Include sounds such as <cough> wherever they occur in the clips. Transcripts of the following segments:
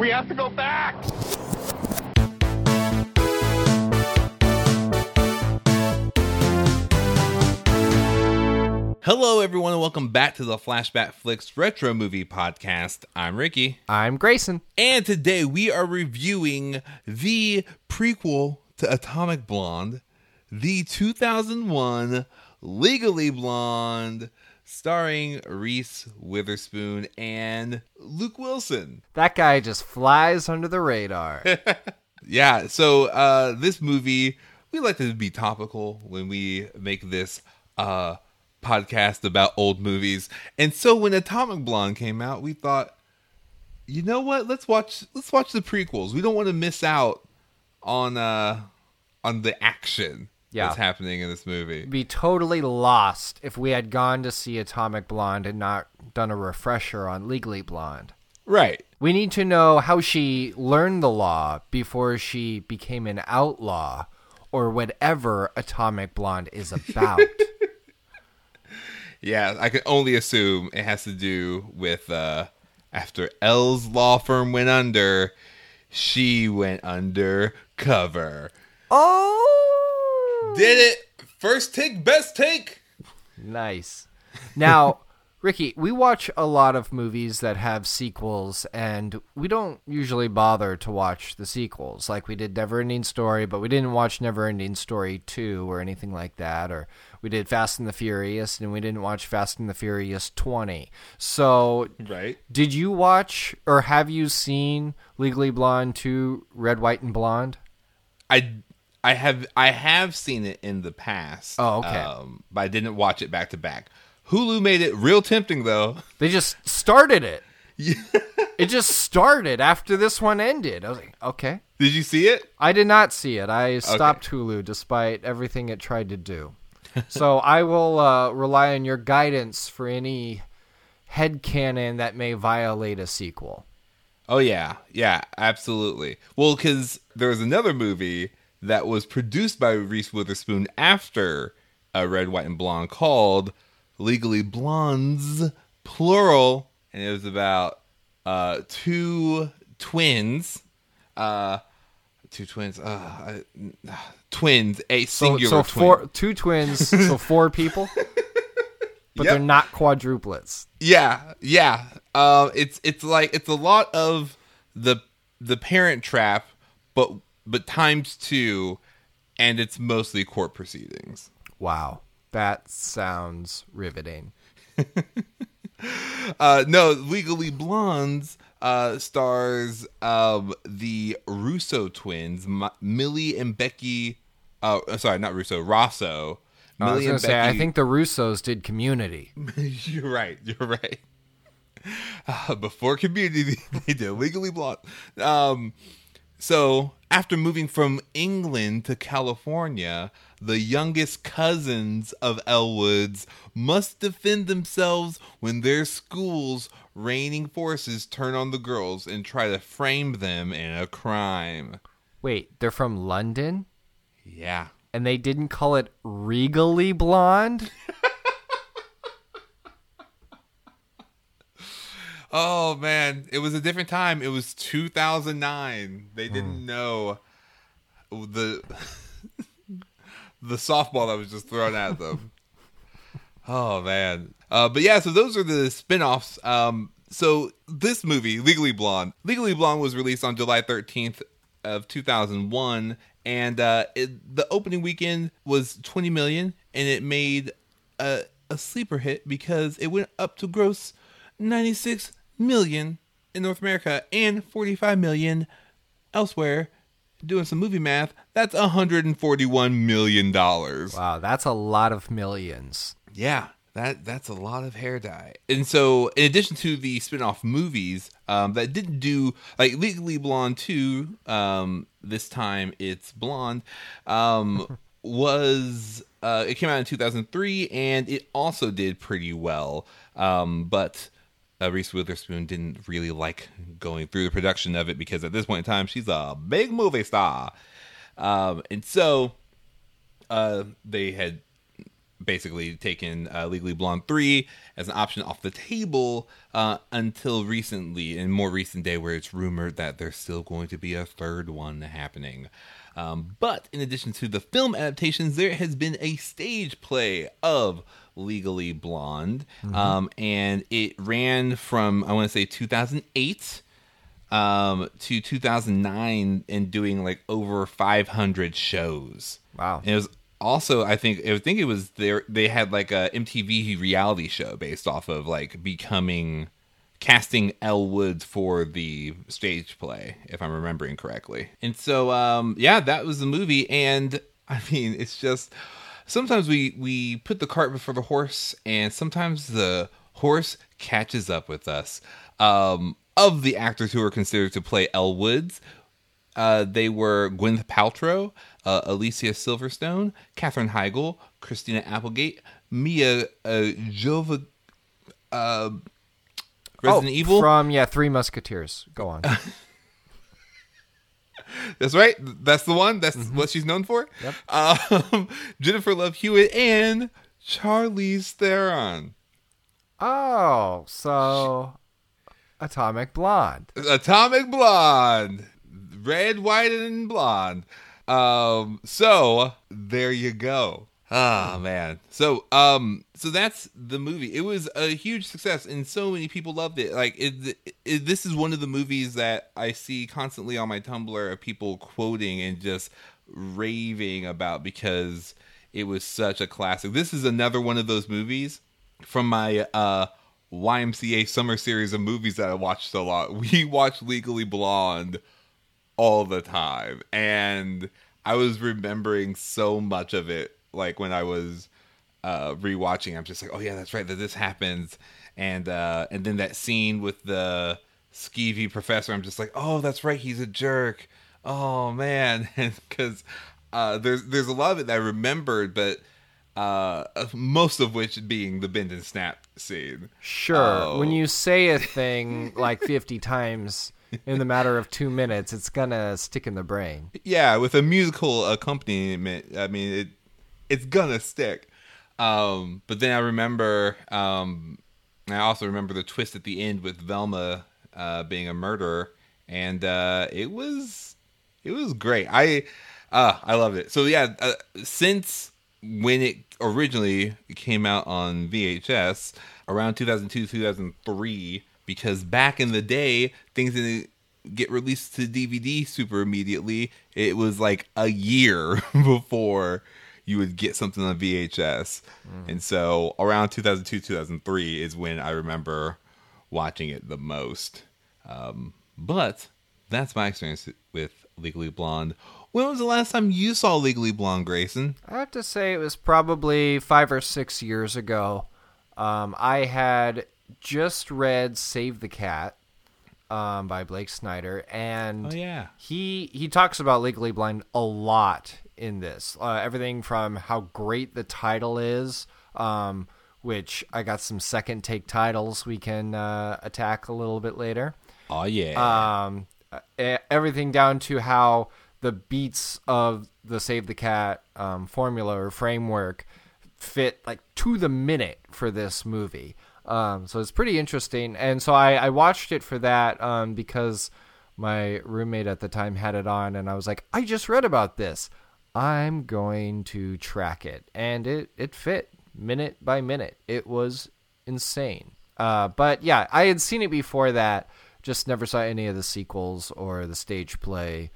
We have to go back! Hello, everyone, and welcome back to the Flashback Flicks Retro Movie Podcast. I'm Ricky, I'm Grayson. and today we are reviewing the prequel to Atomic Blonde, the 2001 Legally Blonde, starring Reese Witherspoon and Luke Wilson. That guy just flies under the radar. <laughs> Yeah, so uh, this movie, we like to be topical when we make this uh, podcast about old movies. And so when Atomic Blonde came out, we thought, you know what? Let's watch let's watch the prequels. We don't want to miss out on uh on the action Yeah. that's happening in this movie. Be totally lost if we had gone to see Atomic Blonde and not done a refresher on Legally Blonde. Right. We need to know how she learned the law before she became an outlaw or whatever Atomic Blonde is about. <laughs> Yeah, I can only assume it has to do with uh after Elle's law firm went under, she went undercover. oh! Did it! First take, best take. Nice. Now, <laughs> Ricky, we watch a lot of movies that have sequels, and we don't usually bother to watch the sequels. Like we did Neverending Story, but we didn't watch Neverending Story 2 or anything like that. Or we did Fast and the Furious, and we didn't watch Fast and the Furious 20. So, Right. did you watch or have you seen Legally Blonde 2 Red, White, and Blonde? I I have I have seen it in the past. Oh, okay. Um, but I didn't watch it back to back. Hulu made it real tempting though. They just started it. <laughs> it just started after this one ended. I was like, okay. Did you see it? I did not see it. I stopped Hulu despite everything it tried to do. so I will uh, rely on your guidance for any head headcanon that may violate a sequel. Oh yeah, yeah, absolutely. Well, because there was another movie that was produced by Reese Witherspoon after uh, Red, White, and Blonde called Legally Blondes, plural, and it was about uh, two twins, uh, two twins, uh, twins, a So, singular so twin. four, two twins, <laughs> so four people, but Yep. they're not quadruplets. Yeah, yeah. Uh, it's it's like it's a lot of the the Parent Trap, but but times two, and it's mostly court proceedings. Wow, that sounds riveting. <laughs> Uh, no, Legally Blondes uh, stars um, the Russo twins, M- Millie and Becky. Uh, sorry, not Russo, Rosso. I was Millie gonna and say, I think the Russos did Community. <laughs> you're right. You're right. <laughs> Uh, before Community, they did Legally Blonde. Um, so after moving from England to California, the youngest cousins of Elle Woods must defend themselves when their school's reigning forces turn on the girls and try to frame them in a crime. Wait, they're from London? Yeah. and they didn't call it regally blonde <laughs> Oh man, it was a different time. It was 2009. They Hmm. didn't know the <laughs> the softball that was just thrown at them. <laughs> oh man. Uh, but yeah, so those are the spin-offs. Um, so this movie, Legally Blonde, Legally Blonde was released on July 13th of 2001 and uh, it, the opening weekend was 20 million and it made a, a sleeper hit because it went up to gross 96 million in North America and 45 million elsewhere. Doing some movie math, that's 141 million dollars. wow that's a lot of millions Yeah, that that's a lot of hair dye. And so, in addition to the spin-off movies um, that didn't do like Legally Blonde 2, um, this time it's Blonde, um, <laughs> was uh, it came out in 2003 and it also did pretty well. Um, but uh, Reese Witherspoon didn't really like going through the production of it because at this point in time she's a big movie star, um, and so uh, they had basically taken uh, Legally Blonde 3 as an option off the table uh, until recently, in more recent day, where it's rumored that there's still going to be a third one happening. Um, but in addition to the film adaptations, there has been a stage play of Legally Blonde, um, and it ran from I want to say 2008 um, to 2009 and doing like over 500 shows. Wow. And it was also I think I think it was there they had like a MTV reality show based off of like becoming casting Elle Woods for the stage play if I'm remembering correctly. And so um yeah, that was the movie and I mean it's just sometimes we we put the cart before the horse and sometimes the horse catches up with us. Um of the actors who are considered to play Elle Woods, uh, they were Gwyneth Paltrow, uh, Alicia Silverstone, Katherine Heigl, Christina Applegate, Mia uh, Jova, uh, Resident oh, Evil. from yeah, Three Musketeers. Go on. <laughs> That's right. That's the one. That's what she's known for. Yep. Um, <laughs> Jennifer Love Hewitt and Charlize Theron. oh, so Atomic Blonde. Atomic Blonde, red, white, and blonde. Um, so there you go. Ah man. So um, so that's the movie. It was a huge success, and so many people loved it. Like it, it, this is one of the movies that I see constantly on my Tumblr of people quoting and just raving about because it was such a classic. This is another one of those movies from my uh YMCA summer series of movies that I watched a lot. <laughs> We watched Legally Blonde all the time and I was remembering so much of it like when I was uh rewatching I'm just like, "Oh yeah, that's right that this happens." And uh and then that scene with the skeevy professor, I'm just like, "Oh, that's right, he's a jerk." Oh man, <laughs> cuz uh there's there's a lot of it that I remembered but uh most of which being the bend and snap scene. Sure. Oh. When you say a <laughs> thing like 50 times in the matter of two minutes, it's to stick in the brain. yeah, with a musical accompaniment, I mean it it's gonna stick. Um, but then I remember, um, I also remember the twist at the end with Velma uh, being a murderer, and uh, it was it was great. I uh, I loved it. So yeah, uh, since when it originally came out on VHS around 2002 2003, because back in the day things didn't get released to DVD super immediately. It was like a year <laughs> before you would get something on VHS. And so around 2002, 2003 is when I remember watching it the most. Um, but that's my experience with Legally Blonde. When was the last time you saw Legally Blonde, Grayson? I have to say it was probably five or six years ago. Um, I had just read Save the Cat um, by Blake Snyder, and Oh, yeah. he he talks about Legally Blind a lot in this. Uh, everything from how great the title is, um, which I got some second take titles we can uh, attack a little bit later. Oh, yeah. Um, everything down to how the beats of the Save the Cat um, formula or framework fit like to the minute for this movie. Um, so it's pretty interesting. And so I, I watched it for that um, because my roommate at the time had it on, and I was like, I just read about this. I'm going to track it, and it it fit minute by minute. It was insane. Uh, but yeah, I had seen it before that. Just never saw any of the sequels or the stage play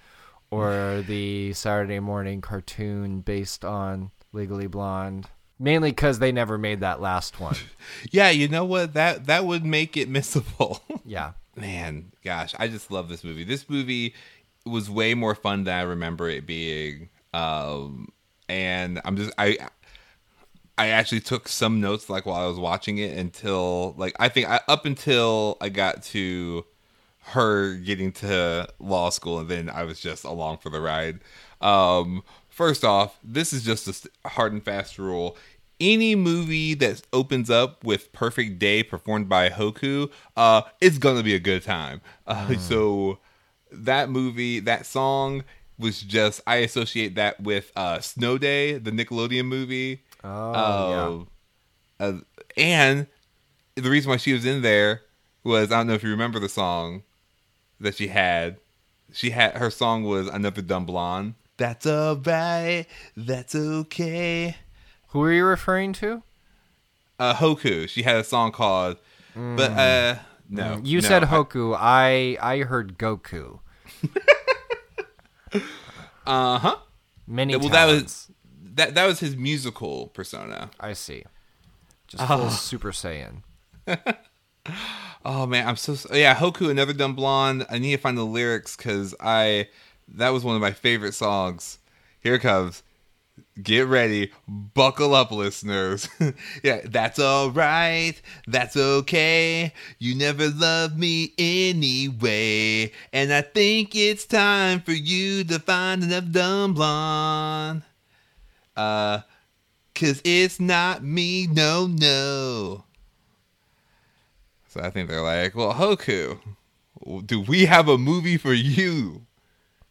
or <sighs> the Saturday morning cartoon based on Legally Blonde. Mainly because they never made that last one. <laughs> yeah, you know what? That that would make it missable. <laughs> Yeah. Man, gosh, I just love this movie. This movie was way more fun than I remember it being. Um, and I'm just I I actually took some notes like while I was watching it until like I think I, up until I got to her getting to law school and then I was just along for the ride. Um, first off, this is just a hard and fast rule. Any movie that opens up with "Perfect Day" performed by Hoku, uh, it's gonna be a good time. Uh, So that movie, that song was just I associate that with uh, Snow Day, the Nickelodeon movie. Oh, Uh, uh, and the reason why she was in there was I don't know if you remember the song that she had. She had her song was "Another Dumb Blonde." That's alright. That's okay. Who are you referring to? Uh, Hoku. She had a song called, but uh, no. You no, said Hoku. I I heard Goku. <laughs> <laughs> Uh huh. Many Well, that was that. That was his musical persona. I see. Just full Super Saiyan. <laughs> Oh man, I'm so yeah. Hoku, another dumb blonde. I need to find the lyrics because I that was one of my favorite songs. Here it comes. Get ready, buckle up, listeners. <laughs> yeah, that's all right. That's okay. You never loved me anyway, and I think it's time for you to find another dumb blonde. Uh, cause it's not me, no, no. So I think they're like, well, Hoku, do we have a movie for you?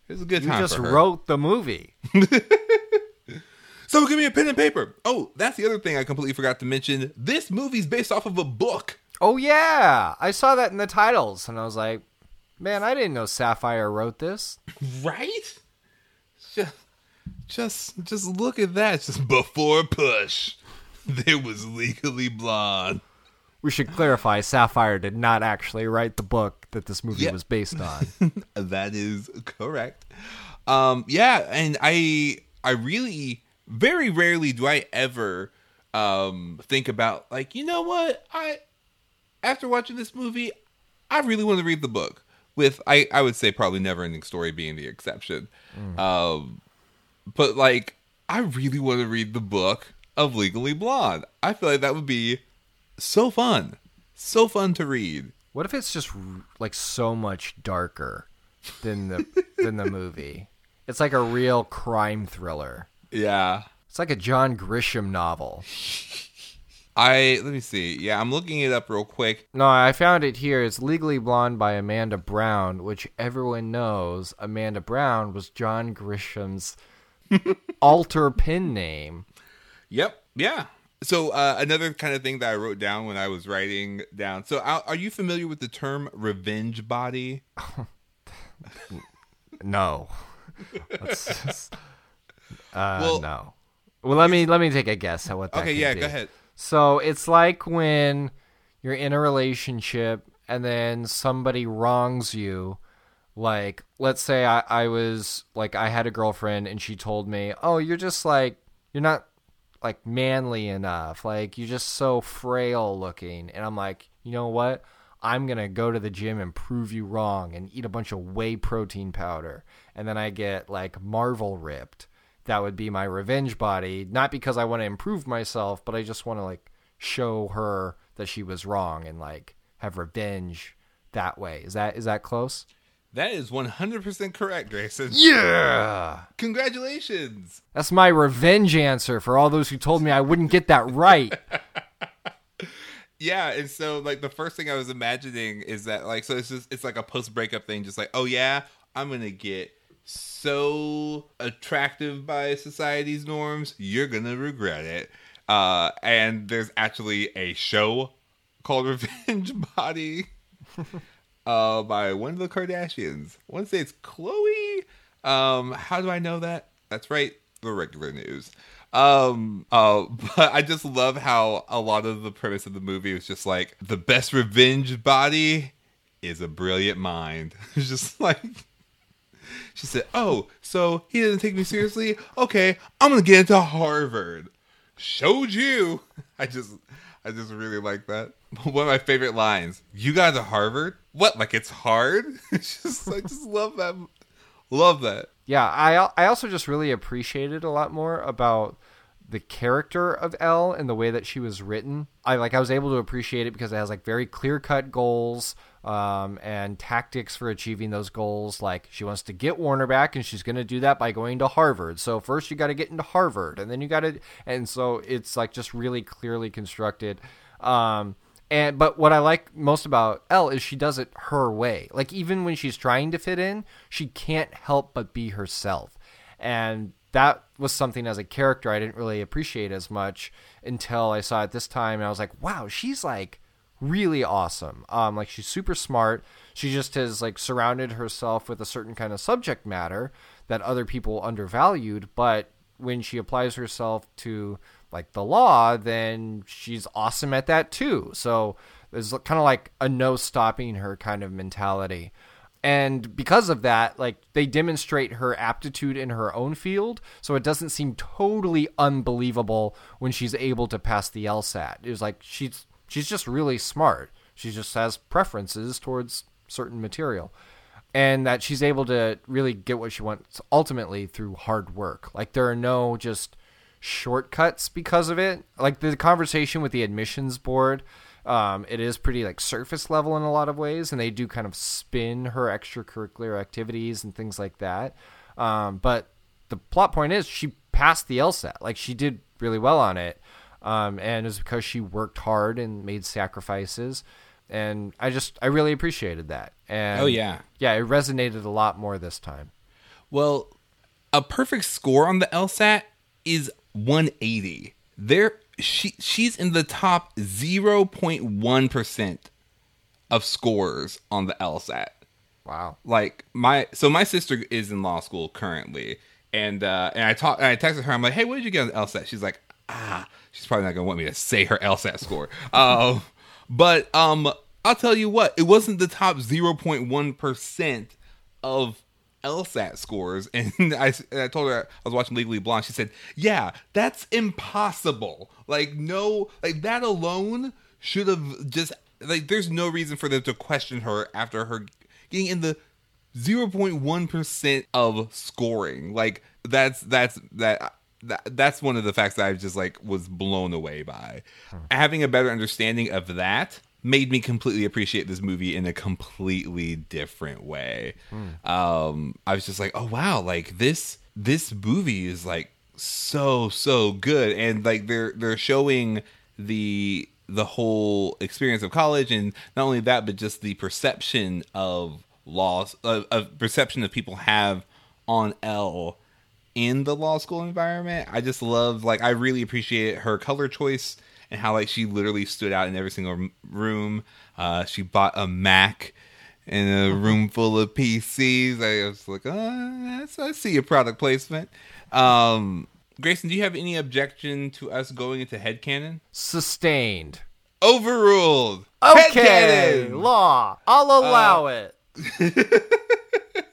It's a good You time just for her. wrote the movie. <laughs> So give me a pen and paper. Oh, that's the other thing I completely forgot to mention. This movie's based off of a book. Oh yeah, I saw that in the titles, and I was like, man, I didn't know Sapphire wrote this. <laughs> Right? Just, just, just look at that. Just before push, <laughs> there was Legally Blonde. We should clarify, Sapphire did not actually write the book that this movie Yeah. was based on. <laughs> that is correct. Um, yeah, and I, I really, very rarely do I ever, um, think about like, you know what? I, after watching this movie, I really want to read the book. With I, I would say probably Never Ending Story being the exception. Um, but like, I really want to read the book of Legally Blonde. I feel like that would be so fun, so fun to read. What if it's just like so much darker than the than the movie? It's like a real crime thriller. Yeah. It's like a John Grisham novel. <laughs> I let me see. Yeah, I'm looking it up real quick. No, I found it here. It's Legally Blonde by Amanda Brown, which everyone knows Amanda Brown was John Grisham's <laughs> alter pen name. Yep. Yeah. So uh, another kind of thing that I wrote down when I was writing down. So are are you familiar with the term revenge body? <laughs> No. Let's just- uh, Well- no. Well, let me let me take a guess at what that Okay, yeah, be. go ahead. So it's like when you're in a relationship and then somebody wrongs you. Like, let's say I, I was like, I had a girlfriend and she told me, Oh, you're just like, you're not like manly enough. Like, you're just so frail looking. And I'm like, you know what? I'm going to go to the gym and prove you wrong and eat a bunch of whey protein powder. And then I get like Marvel ripped that would be my revenge body. Not because i want to improve myself but i just want to like show her that she was wrong and like have revenge that way. Is that is that close? That is 100% correct, Grayson. yeah! Congratulations. that's my revenge answer for all those who told me i wouldn't get that right. <laughs> Yeah, and so like the first thing I was imagining is that like so it's just it's like a post breakup thing, just like oh yeah, I'm gonna get so attractive by society's norms, you're gonna regret it. Uh, and there's actually a show called <laughs> Revenge Body <laughs> uh, by one of the Kardashians. I want to say it's Khloe. Um, how do I know that? That's right, the regular news. Um, uh, <laughs> but I just love how a lot of the premise of the movie was just like the best revenge body is a brilliant mind. It's just like she said, "Oh, so he doesn't take me seriously? Okay, I'm gonna get into Harvard." Showed you. <laughs> I just, I just really like that. One of my favorite lines. You got to Harvard? What? Like it's hard? <laughs> Just, I just love that. Love that. yeah i i also just really appreciated a lot more about the character of Elle and the way that she was written. I like I was able to appreciate it because it has like very clear cut goals um, and tactics for achieving those goals. Like she wants to get Warner back, and she's going to do that by going to Harvard. So first you got to get into Harvard, and then you got to, and so it's like just really clearly constructed. Um, and but what I like most about Elle is she does it her way. Like even when she's trying to fit in, she can't help but be herself. And that was something as a character I didn't really appreciate as much until I saw it this time, and I was like, wow, she's like really awesome. Um, like she's super smart. She just has like surrounded herself with a certain kind of subject matter that other people undervalued, but when she applies herself to like the law, then she's awesome at that too. So there's kind of like a no stopping her kind of mentality. And because of that, like they demonstrate her aptitude in her own field, so it doesn't seem totally unbelievable when she's able to pass the LSAT. It was like she's she's just really smart. She just has preferences towards certain material. And that she's able to really get what she wants ultimately through hard work. Like there are no just shortcuts because of it. Like the conversation with the admissions board um, it is pretty like surface level in a lot of ways, and they do kind of spin her extracurricular activities and things like that. Um, but the plot point is she passed the LSAT. Like she did really well on it, um, and it was because she worked hard and made sacrifices. And I just I really appreciated that. And oh yeah, yeah, it resonated a lot more this time. Well, a perfect score on the LSAT is 180. There she she's in the top 0.1% of scores on the LSAT. Wow. Like my so my sister is in law school currently and uh and I talked and I texted her I'm like, "Hey, what did you get on the LSAT?" She's like, "Ah, she's probably not going to want me to say her LSAT score." uh, <laughs> but um I'll tell you what, it wasn't the top 0.1% of LSAT scores, <laughs> and I, and I told her I was watching Legally Blonde. She said, "Yeah, that's impossible. Like, no, like that alone should have just like. There's no reason for them to question her after her getting in the 0.1 percent of scoring. Like, that's that's that." That, that's one of the facts that I just like was blown away by. Hmm. Having a better understanding of that made me completely appreciate this movie in a completely different way. Mm. Um, I was just like, oh wow, like this this movie is like so so good, and like they're they're showing the the whole experience of college, and not only that, but just the perception of of, of perception that people have on Elle in the law school environment. I just love like I really appreciate her color choice and how like she literally stood out in every single room. Uh, she bought a Mac in a uh-huh. room full of PCs. I was like, oh, I see your product placement. Um, Grayson, do you have any objection to us going into headcanon? Sustained. Overruled. Okay. Headcanon. Law. I'll allow uh, it.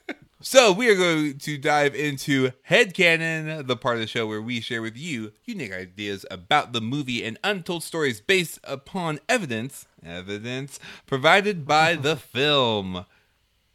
<laughs> So we are going to dive into Headcanon, the part of the show where we share with you unique ideas about the movie and untold stories based upon evidence, evidence provided by <laughs> the film.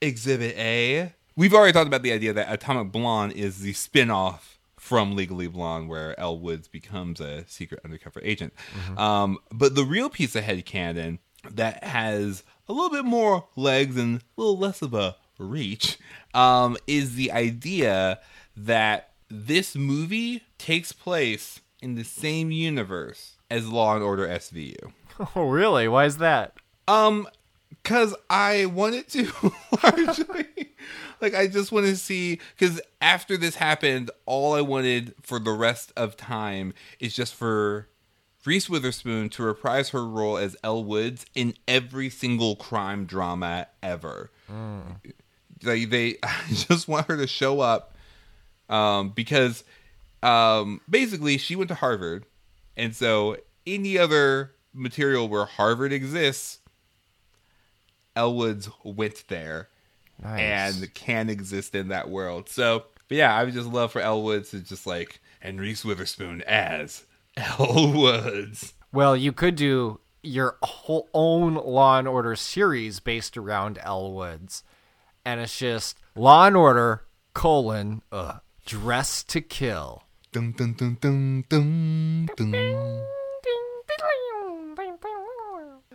Exhibit A. We've already talked about the idea that Atomic Blonde is the spin-off from Legally Blonde, where Elle Woods becomes a secret undercover agent. Mm-hmm. Um, but the real piece of headcanon that has a little bit more legs and a little less of a reach um, is the idea that this movie takes place in the same universe as Law and Order SVU. <laughs> Oh, really? Why is that? Um, because I wanted to <laughs> largely, like, I just want to see. Because after this happened, all I wanted for the rest of time is just for Reese Witherspoon to reprise her role as Elle Woods in every single crime drama ever. Mm they they <laughs> I just want her to show up um, because um, basically she went to Harvard, and so any other material where Harvard exists, Elle Woods went there nice. and can exist in that world. So, but yeah, I would just love for Elle Woods to just like and Reese Witherspoon as <laughs> Elle Woods. Well, you could do your whole own Law and Order series based around Elle Woods and it's just Law and Order colon uh, Dress to Kill. Dun, dun, dun, dun, dun, dun.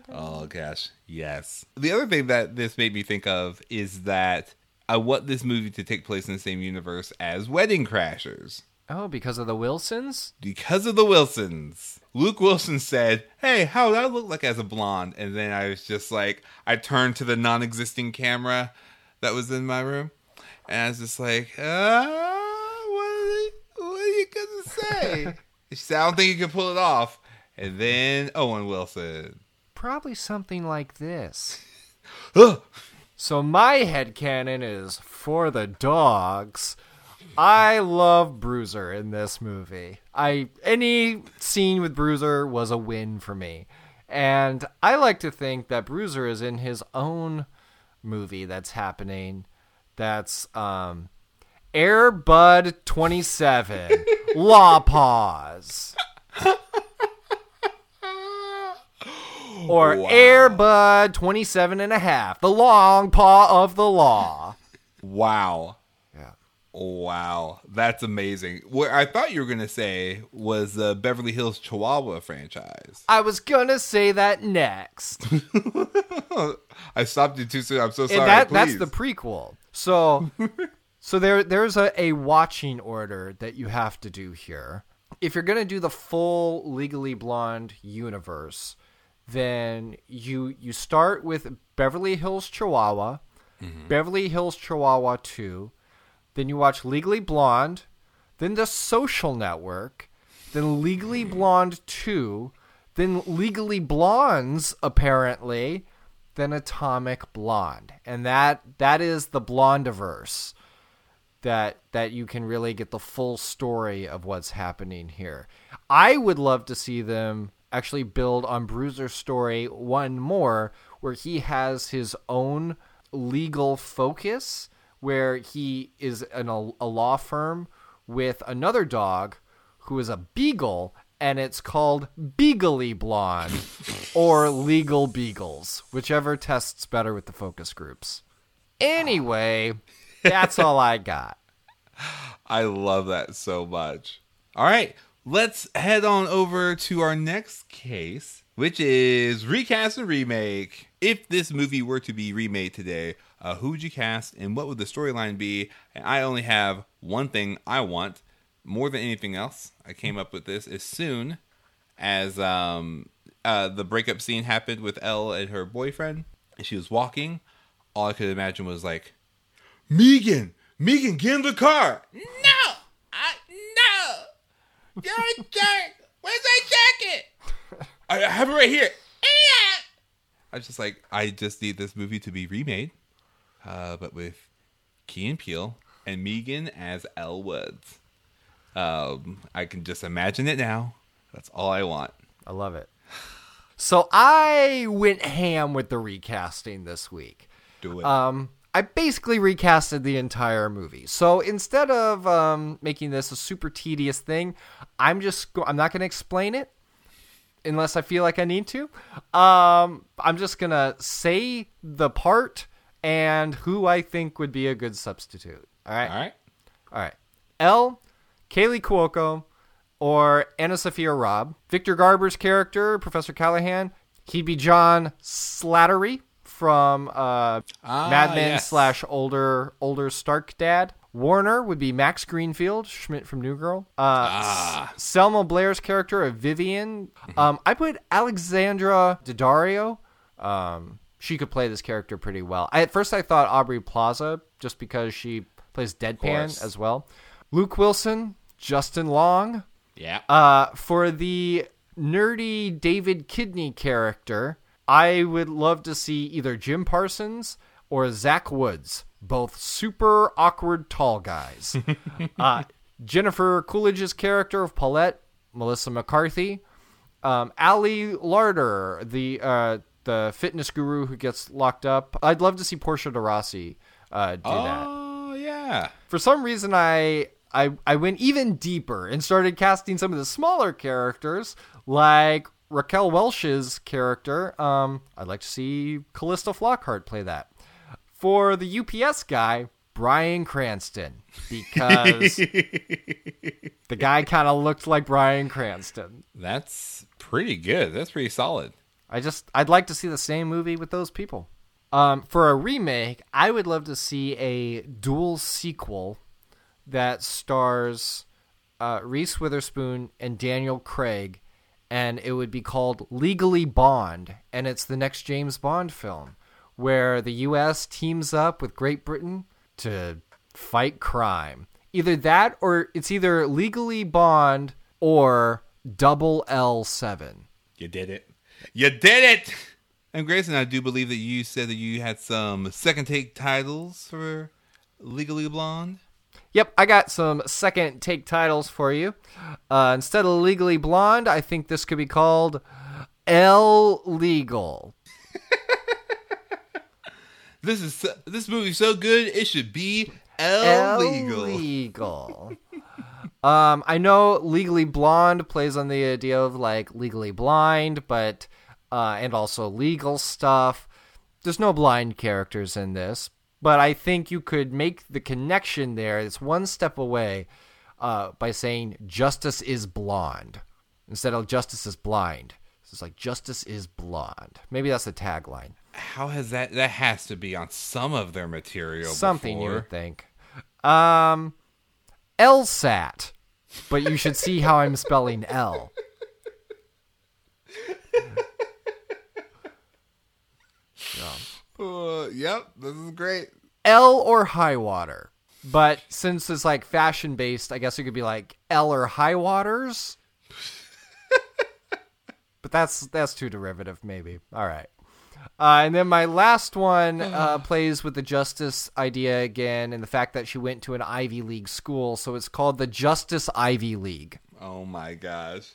Oh gosh, yes. The other thing that this made me think of is that I want this movie to take place in the same universe as Wedding Crashers. Oh, because of the Wilsons? Because of the Wilsons. Luke Wilson said, Hey, how would I look like as a blonde? And then I was just like, I turned to the non existing camera that was in my room, and I was just like, uh, what, are, what are you gonna say? <laughs> she said, I don't think you can pull it off. And then Owen Wilson. Probably something like this. <laughs> So my head headcanon is for the dogs. I love Bruiser in this movie. I any scene with Bruiser was a win for me. And I like to think that Bruiser is in his own movie that's happening. That's um Air Bud 27 <laughs> Law Pause. Or Wow. Air Bud 27 and a half, the long paw of the law. Wow. Wow. That's amazing. What I thought you were going to say was the Beverly Hills Chihuahua franchise. I was gonna say that next. <laughs> I stopped you too soon. I'm so sorry. that that's the prequel. So <laughs> so there there's a, a watching order that you have to do here. If you're gonna do the full Legally Blonde universe, then you you start with Beverly Hills Chihuahua, mm-hmm. Beverly Hills Chihuahua 2, then you watch Legally Blonde, then The Social Network, then Legally Blonde 2, then Legally Blondes apparently, then Atomic Blonde. And that that is the Blondiverse that that you can really get the full story of what's happening here. I would love to see them actually build on Bruiser's story one more where he has his own legal focus where he is in a, a law firm with another dog who is a beagle and it's called Beagly Blonde <laughs> or Legal Beagles, whichever tests better with the focus groups. Anyway, ah. that's all I got. <laughs> I love that so much. All right, let's head on over to our next case, which is recast and remake. If this movie were to be remade today, uh, who would you cast and what would the storyline be? And I only have one thing I want more than anything else. I came up with this as soon as um, uh, the breakup scene happened with Elle and her boyfriend, and she was walking. All I could imagine was like, Megan, Megan, get in the car. No, I no. You're a jerk. Where's that jacket? I have it right here. I was just like, I just need this movie to be remade, uh, but with Key and Peele and Megan as Elle Woods. Um, I can just imagine it now. That's all I want. I love it. So I went ham with the recasting this week. Do it. Um, I basically recasted the entire movie. So instead of um, making this a super tedious thing, I'm just go- I'm not going to explain it unless I feel like I need to. Um, I'm just going to say the part and who I think would be a good substitute. All right. all right. All right. Elle, Kaley Cuoco, or AnnaSophia Robb. Victor Garber's character, Professor Callahan, he'd be John Slattery from uh, Ah, Mad Men yes. slash older older Stark dad. Warner would be Max Greenfield, Schmidt from New Girl. Uh, Ah. S- Selma Blair's character of Vivian. Um, I put Alexandra Daddario. Um, she could play this character pretty well. I, at first, I thought Aubrey Plaza, just because she plays. Deadpan as well. Luke Wilson, Justin Long. Yeah. Uh, for the nerdy David Kidney character, I would love to see either Jim Parsons or Zach Woods, both super awkward tall guys. <laughs> uh, Jennifer Coolidge's character of Paulette, Melissa McCarthy. Um, Ali Larter, the uh, the fitness guru who gets locked up. I'd love to see Portia de Rossi uh, do that oh yeah. for some reason I, I I went even deeper and started casting some of the smaller characters like Raquel Welch's character. Um, I'd like to see Calista Flockhart play that. For the UPS guy, Bryan Cranston, because <laughs> the guy kind of looked like Bryan Cranston. That's pretty good. That's pretty solid. I just I'd like to see the same movie with those people. Um, for a remake, I would love to see a dual sequel that stars uh, Reese Witherspoon and Daniel Craig, and it would be called Legally Bond, and it's the next James Bond film where the U.S. teams up with Great Britain to fight crime. Either that or it's either Legally Bond or Double L Seven. You did it. You did it. And Grayson, I do believe that you said that you had some second take titles for Legally Blonde. Yep, I got some second take titles for you. Uh, instead of Legally Blonde, I think this could be called L Legal. <laughs> This is this movie's so good it should be illegal. Illegal. Um, I know Legally Blonde plays on the idea of like legally blind, but uh, and also legal stuff. There's no blind characters in this, but I think you could make the connection there. It's one step away uh, by saying justice is blonde instead of justice is blind. It's like justice is blonde. Maybe that's the tagline. How has that? That has to be on some of their material. Something before. you would think. Um, LSAT, but you should see how I'm spelling L. Uh, yep, this is great. L or high water. But since it's like fashion based, I guess it could be like L or high waters. <laughs> but that's that's too derivative, maybe. All right. Uh, and then my last one <sighs> uh, plays with the justice idea again, and the fact that she went to an Ivy League school, so it's called the Justice Ivy League. Oh my gosh,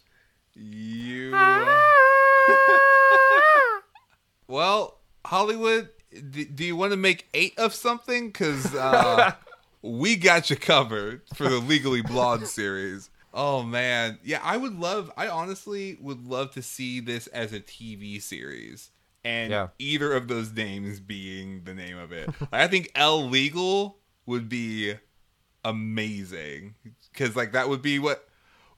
you. <laughs> well, Hollywood, d- do you want to make eight of something? Because uh, <laughs> we got you covered for the Legally Blonde series. Oh man, yeah, I would love. I honestly would love to see this as a TV series, and Yeah. either of those names being the name of it. Like, I think L Legal would be amazing because like that would be what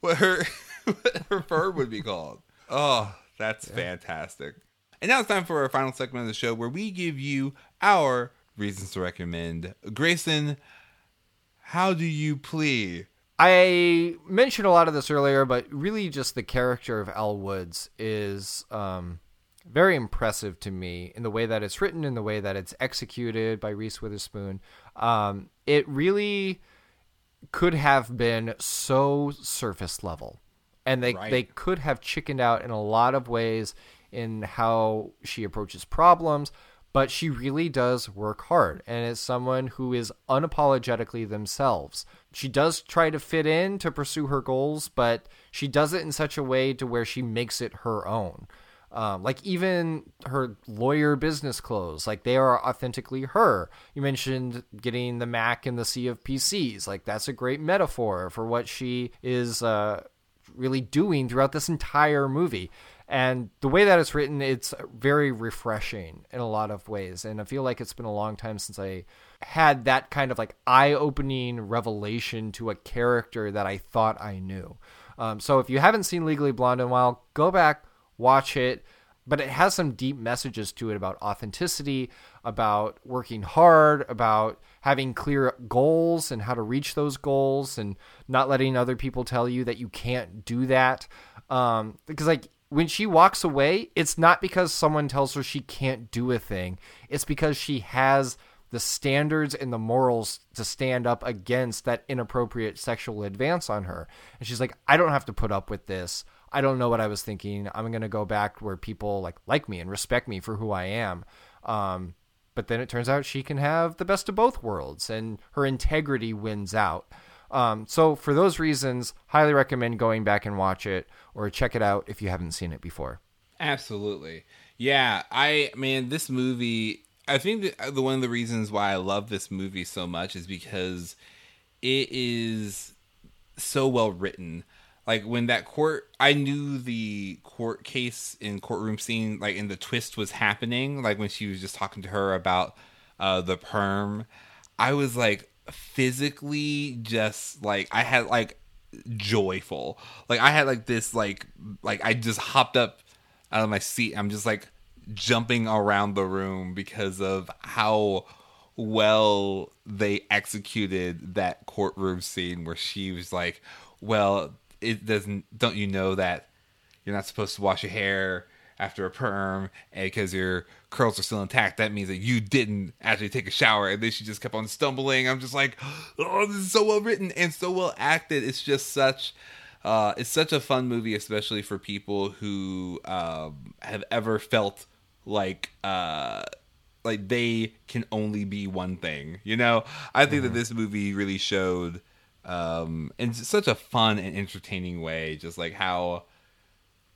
what her <laughs> what her firm would be called. Oh, that's fantastic. And now it's time for our final segment of the show where we give you our reasons to recommend. Grayson, how do you plea? I mentioned a lot of this earlier, but really just the character of Elle Woods is um, very impressive to me in the way that it's written, in the way that it's executed by Reese Witherspoon. Um, it really could have been so surface level, and they Right. they could have chickened out in a lot of ways in how she approaches problems. But she really does work hard, and is someone who is unapologetically themselves. She does try to fit in to pursue her goals, but she does it in such a way to where she makes it her own. Um, like even her lawyer business clothes, like they are authentically her. You mentioned getting the Mac in the sea of PCs, like that's a great metaphor for what she is uh, really doing throughout this entire movie. And the way that it's written, it's very refreshing in a lot of ways. And I feel like it's been a long time since I had that kind of like eye opening revelation to a character that I thought I knew. Um, so if you haven't seen Legally Blonde in a while, go back, watch it. But it has some deep messages to it about authenticity, about working hard, about having clear goals and how to reach those goals, and not letting other people tell you that you can't do that. Um, because like when she walks away, it's not because someone tells her she can't do a thing. It's because she has the standards and the morals to stand up against that inappropriate sexual advance on her. And she's like, I don't have to put up with this. I don't know what I was thinking. I'm going to go back where people like like me and respect me for who I am. Um, but then it turns out she can have the best of both worlds and her integrity wins out. Um, so for those reasons, highly recommend going back and watch it or check it out if you haven't seen it before. Absolutely. Yeah, I mean this movie I think that the one of the reasons why I love this movie so much is because it is so well written. Like when that court I knew the court case in courtroom scene like and the twist was happening, like when she was just talking to her about uh the perm, I was like physically just like I had like joyful. Like I had like this like like I just hopped up out of my seat. I'm just like jumping around the room because of how well they executed that courtroom scene where she was like, "Well, it doesn't don't you know that you're not supposed to wash your hair after a perm and because your curls are still intact that means that you didn't actually take a shower and then she just kept on stumbling. I'm just like oh this is so well written and so well acted. It's just such uh, it's such a fun movie especially for people who um, have ever felt like uh, like they can only be one thing you know? I think that this movie really showed um, in such a fun and entertaining way just like how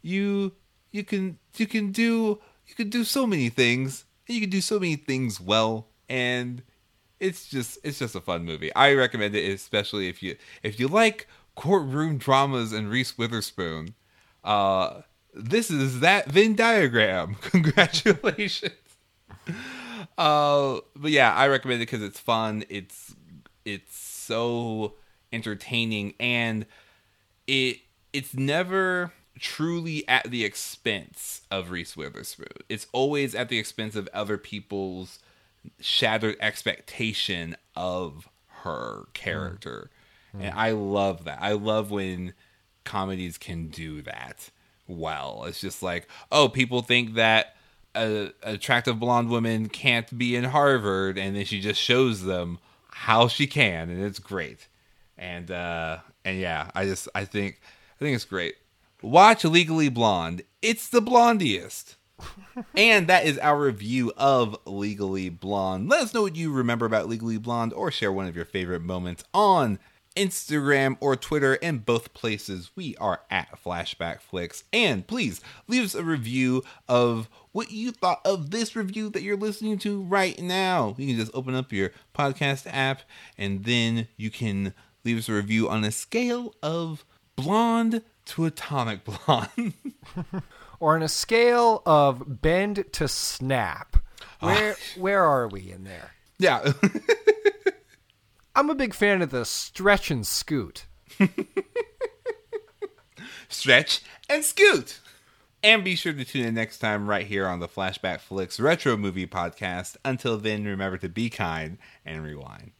you you can you can do you can do so many things and you can do so many things well and it's just it's just a fun movie. I recommend it especially if you if you like courtroom dramas and reese witherspoon. Uh this is that venn diagram. <laughs> Congratulations. Uh but yeah i recommend it because it's fun. It's it's so entertaining and it it's never truly at the expense of Reese Witherspoon. It's always at the expense of other people's shattered expectation of her character. Mm. And I love that. I love when comedies can do that well. It's just like, oh, people think that a, a attractive blonde woman can't be in Harvard, and then she just shows them how she can, and it's great. And uh, and yeah, I just I think I think it's great. Watch Legally Blonde. It's the blondiest. <laughs> and that is our review of Legally Blonde. Let us know what you remember about Legally Blonde or share one of your favorite moments on Instagram or Twitter. In both places, we are at Flashback Flicks. And please leave us a review of what you thought of this review that you're listening to right now. You can just open up your podcast app and then you can leave us a review on a scale of blonde to atomic <laughs> blonde. <laughs> or on a scale of bend to snap. Ah. Where where are we in there? Yeah. <laughs> I'm a big fan of the stretch and scoot. stretch and scoot. And be sure to tune in next time right here on the Flashback Flicks Retro Movie Podcast. Until then, remember to be kind and rewind.